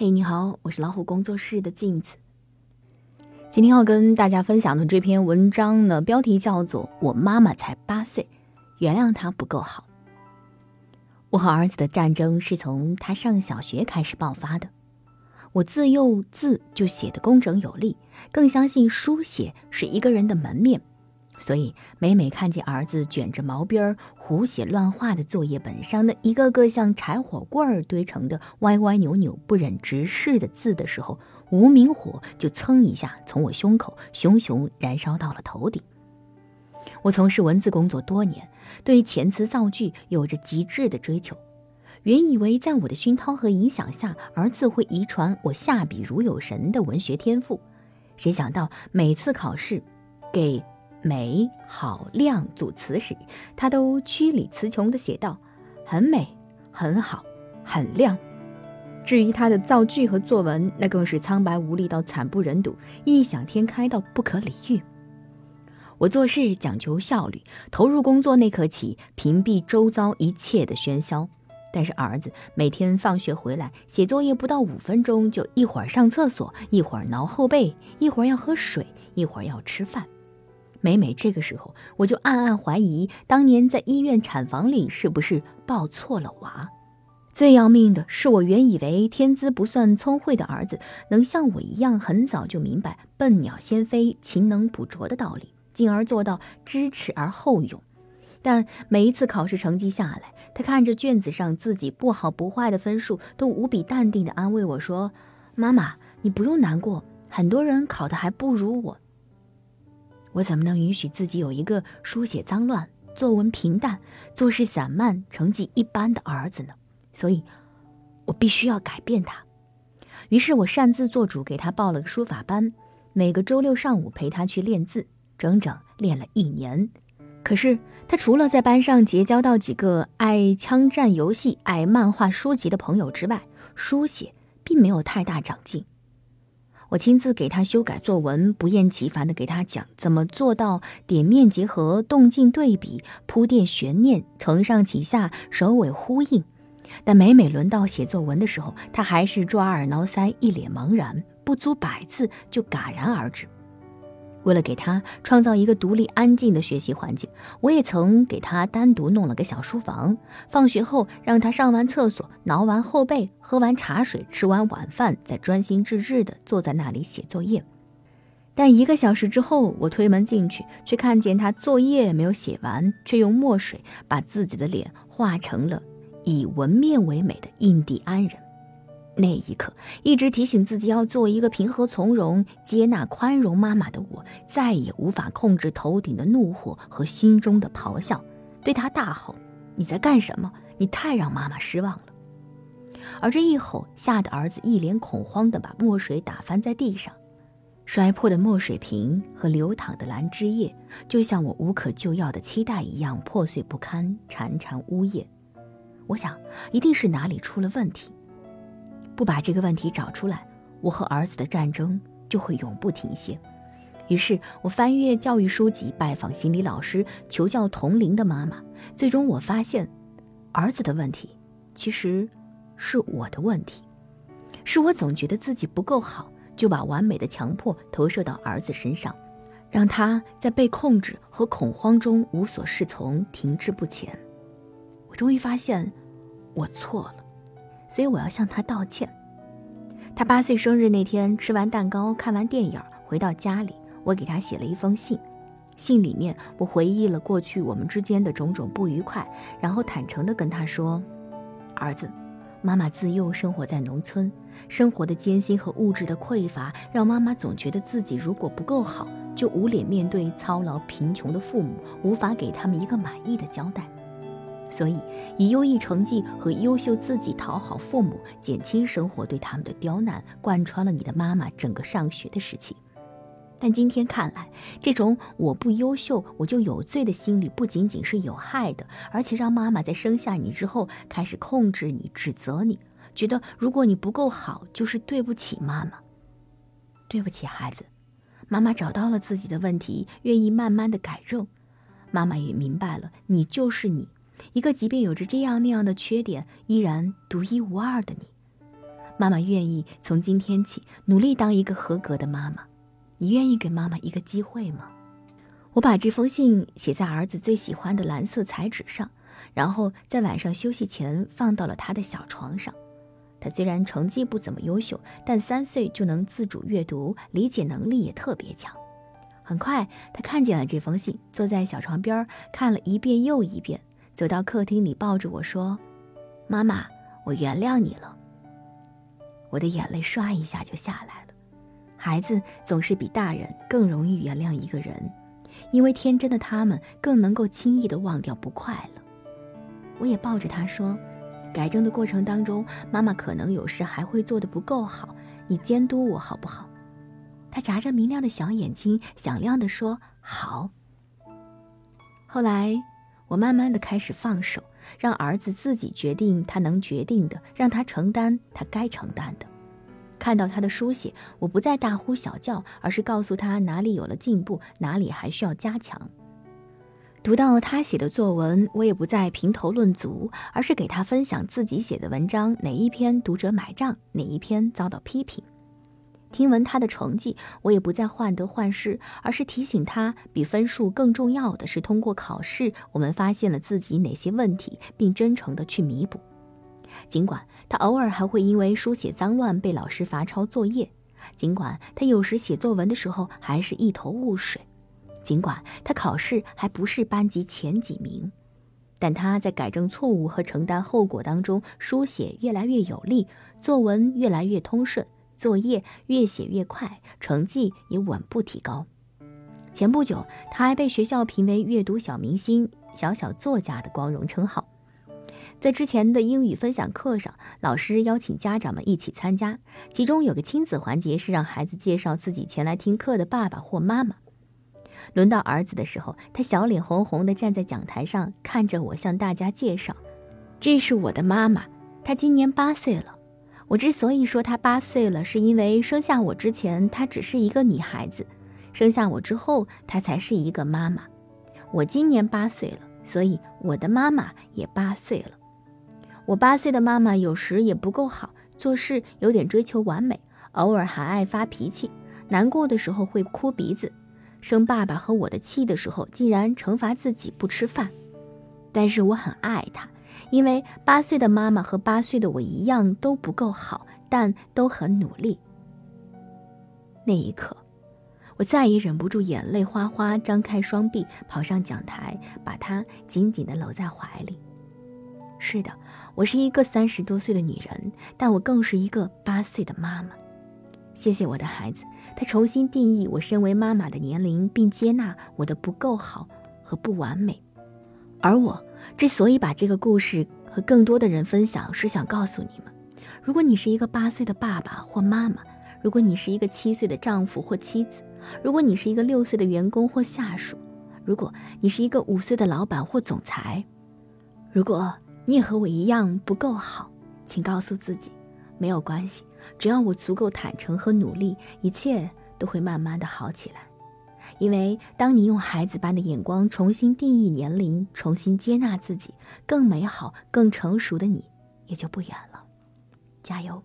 嘿，你好，我是老虎工作室的镜子。今天要跟大家分享的这篇文章呢，标题叫做《我妈妈才八岁，原谅她不够好》。我和儿子的战争是从他上小学开始爆发的。我自幼字就写得工整有力，更相信书写是一个人的门面。所以，每每看见儿子卷着毛边儿胡写乱画的作业本上的一个个像柴火棍儿堆成的歪歪扭扭、不忍直视的字的时候，无名火就噌一下从我胸口熊熊燃烧到了头顶。我从事文字工作多年，对遣词造句有着极致的追求。原以为在我的熏陶和影响下，儿子会遗传我下笔如有神的文学天赋，谁想到每次考试，给。美好亮组词时，他都曲里词穷地写道：“很美，很好，很亮。”至于他的造句和作文，那更是苍白无力到惨不忍睹，异想天开到不可理喻。我做事讲究效率，投入工作那刻起，屏蔽周遭一切的喧嚣。但是儿子每天放学回来，写作业不到五分钟，就一会儿上厕所，一会儿挠后背，一会儿要喝水，一会儿要吃饭。每每这个时候，我就暗暗怀疑，当年在医院产房里是不是抱错了娃。最要命的是，我原以为天资不算聪慧的儿子能像我一样，很早就明白“笨鸟先飞，勤能补拙”的道理，进而做到知耻而后勇。但每一次考试成绩下来，他看着卷子上自己不好不坏的分数，都无比淡定地安慰我说：“妈妈，你不用难过，很多人考的还不如我。”我怎么能允许自己有一个书写脏乱、作文平淡、做事散漫、成绩一般的儿子呢？所以，我必须要改变他。于是我擅自做主，给他报了个书法班，每个周六上午陪他去练字，整整练了一年。可是他除了在班上结交到几个爱枪战游戏、爱漫画书籍的朋友之外，书写并没有太大长进。我亲自给他修改作文，不厌其烦地给他讲怎么做到点面结合、动静对比、铺垫悬念、承上启下、首尾呼应。但每每轮到写作文的时候，他还是抓耳挠腮，一脸茫然，不足百字就戛然而止。为了给他创造一个独立安静的学习环境，我也曾给他单独弄了个小书房。放学后，让他上完厕所、挠完后背、喝完茶水、吃完晚饭，再专心致志地坐在那里写作业。但一个小时之后，我推门进去，却看见他作业没有写完，却用墨水把自己的脸画成了以纹面为美的印第安人。那一刻，一直提醒自己要做一个平和从容、接纳宽容妈妈的我，再也无法控制头顶的怒火和心中的咆哮，对他大吼：“你在干什么？你太让妈妈失望了！”而这一吼，吓得儿子一脸恐慌地把墨水打翻在地上，摔破的墨水瓶和流淌的蓝汁液，就像我无可救药的期待一样破碎不堪、潺潺呜咽。我想，一定是哪里出了问题。不把这个问题找出来，我和儿子的战争就会永不停歇。于是我翻阅教育书籍，拜访心理老师，求教同龄的妈妈。最终我发现，儿子的问题其实是我的问题，是我总觉得自己不够好，就把完美的强迫投射到儿子身上，让他在被控制和恐慌中无所适从，停滞不前。我终于发现，我错了。所以我要向他道歉。他八岁生日那天，吃完蛋糕，看完电影，回到家里，我给他写了一封信。信里面，我回忆了过去我们之间的种种不愉快，然后坦诚地跟他说：“儿子，妈妈自幼生活在农村，生活的艰辛和物质的匮乏，让妈妈总觉得自己如果不够好，就无脸面对操劳贫穷的父母，无法给他们一个满意的交代。”所以，以优异成绩和优秀自己讨好父母，减轻生活对他们的刁难，贯穿了你的妈妈整个上学的时期。但今天看来，这种我不优秀我就有罪的心理，不仅仅是有害的，而且让妈妈在生下你之后开始控制你、指责你，觉得如果你不够好，就是对不起妈妈。对不起，孩子，妈妈找到了自己的问题，愿意慢慢的改正。妈妈也明白了，你就是你。一个即便有着这样那样的缺点，依然独一无二的你，妈妈愿意从今天起努力当一个合格的妈妈。你愿意给妈妈一个机会吗？我把这封信写在儿子最喜欢的蓝色彩纸上，然后在晚上休息前放到了他的小床上。他虽然成绩不怎么优秀，但三岁就能自主阅读，理解能力也特别强。很快，他看见了这封信，坐在小床边看了一遍又一遍，走到客厅里抱着我说：“妈妈，我原谅你了。”我的眼泪唰一下就下来了。孩子总是比大人更容易原谅一个人，因为天真的他们更能够轻易地忘掉不快乐。我也抱着他说：“改正的过程当中，妈妈可能有时还会做得不够好，你监督我好不好？”他眨着明亮的小眼睛，响亮地说：“好。”后来，我慢慢的开始放手，让儿子自己决定他能决定的，让他承担他该承担的。看到他的书写，我不再大呼小叫，而是告诉他哪里有了进步，哪里还需要加强。读到他写的作文，我也不再评头论足，而是给他分享自己写的文章，哪一篇读者买账，哪一篇遭到批评。听闻他的成绩，我也不再患得患失，而是提醒他，比分数更重要的是通过考试，我们发现了自己哪些问题，并真诚地去弥补。尽管他偶尔还会因为书写脏乱被老师罚抄作业，尽管他有时写作文的时候还是一头雾水，尽管他考试还不是班级前几名，但他在改正错误和承担后果当中，书写越来越有力，作文越来越通顺。作业越写越快，成绩也稳步提高。前不久，他还被学校评为阅读小明星、小小作家的光荣称号。在之前的英语分享课上，老师邀请家长们一起参加，其中有个亲子环节是让孩子介绍自己前来听课的爸爸或妈妈。轮到儿子的时候，他小脸红红的站在讲台上，看着我向大家介绍：“这是我的妈妈，她今年八岁了。”我之所以说她八岁了，是因为生下我之前她只是一个女孩子，生下我之后她才是一个妈妈。我今年八岁了，所以我的妈妈也八岁了。我八岁的妈妈有时也不够好，做事有点追求完美，偶尔还爱发脾气，难过的时候会哭鼻子，生爸爸和我的气的时候竟然惩罚自己不吃饭。但是我很爱她。因为八岁的妈妈和八岁的我一样都不够好，但都很努力。那一刻，我再也忍不住，眼泪哗哗，张开双臂跑上讲台，把她紧紧地搂在怀里。是的，我是一个三十多岁的女人，但我更是一个八岁的妈妈。谢谢我的孩子，他重新定义我身为妈妈的年龄，并接纳我的不够好和不完美，而我。之所以把这个故事和更多的人分享，是想告诉你们：如果你是一个八岁的爸爸或妈妈，如果你是一个七岁的丈夫或妻子，如果你是一个六岁的员工或下属，如果你是一个五岁的老板或总裁，如果你也和我一样不够好，请告诉自己，没有关系，只要我足够坦诚和努力，一切都会慢慢的好起来。因为当你用孩子般的眼光重新定义年龄，重新接纳自己，更美好、更成熟的你也就不远了。加油！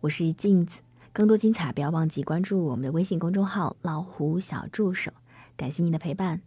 我是镜子，更多精彩不要忘记关注我们的微信公众号“老虎小助手”。感谢您的陪伴。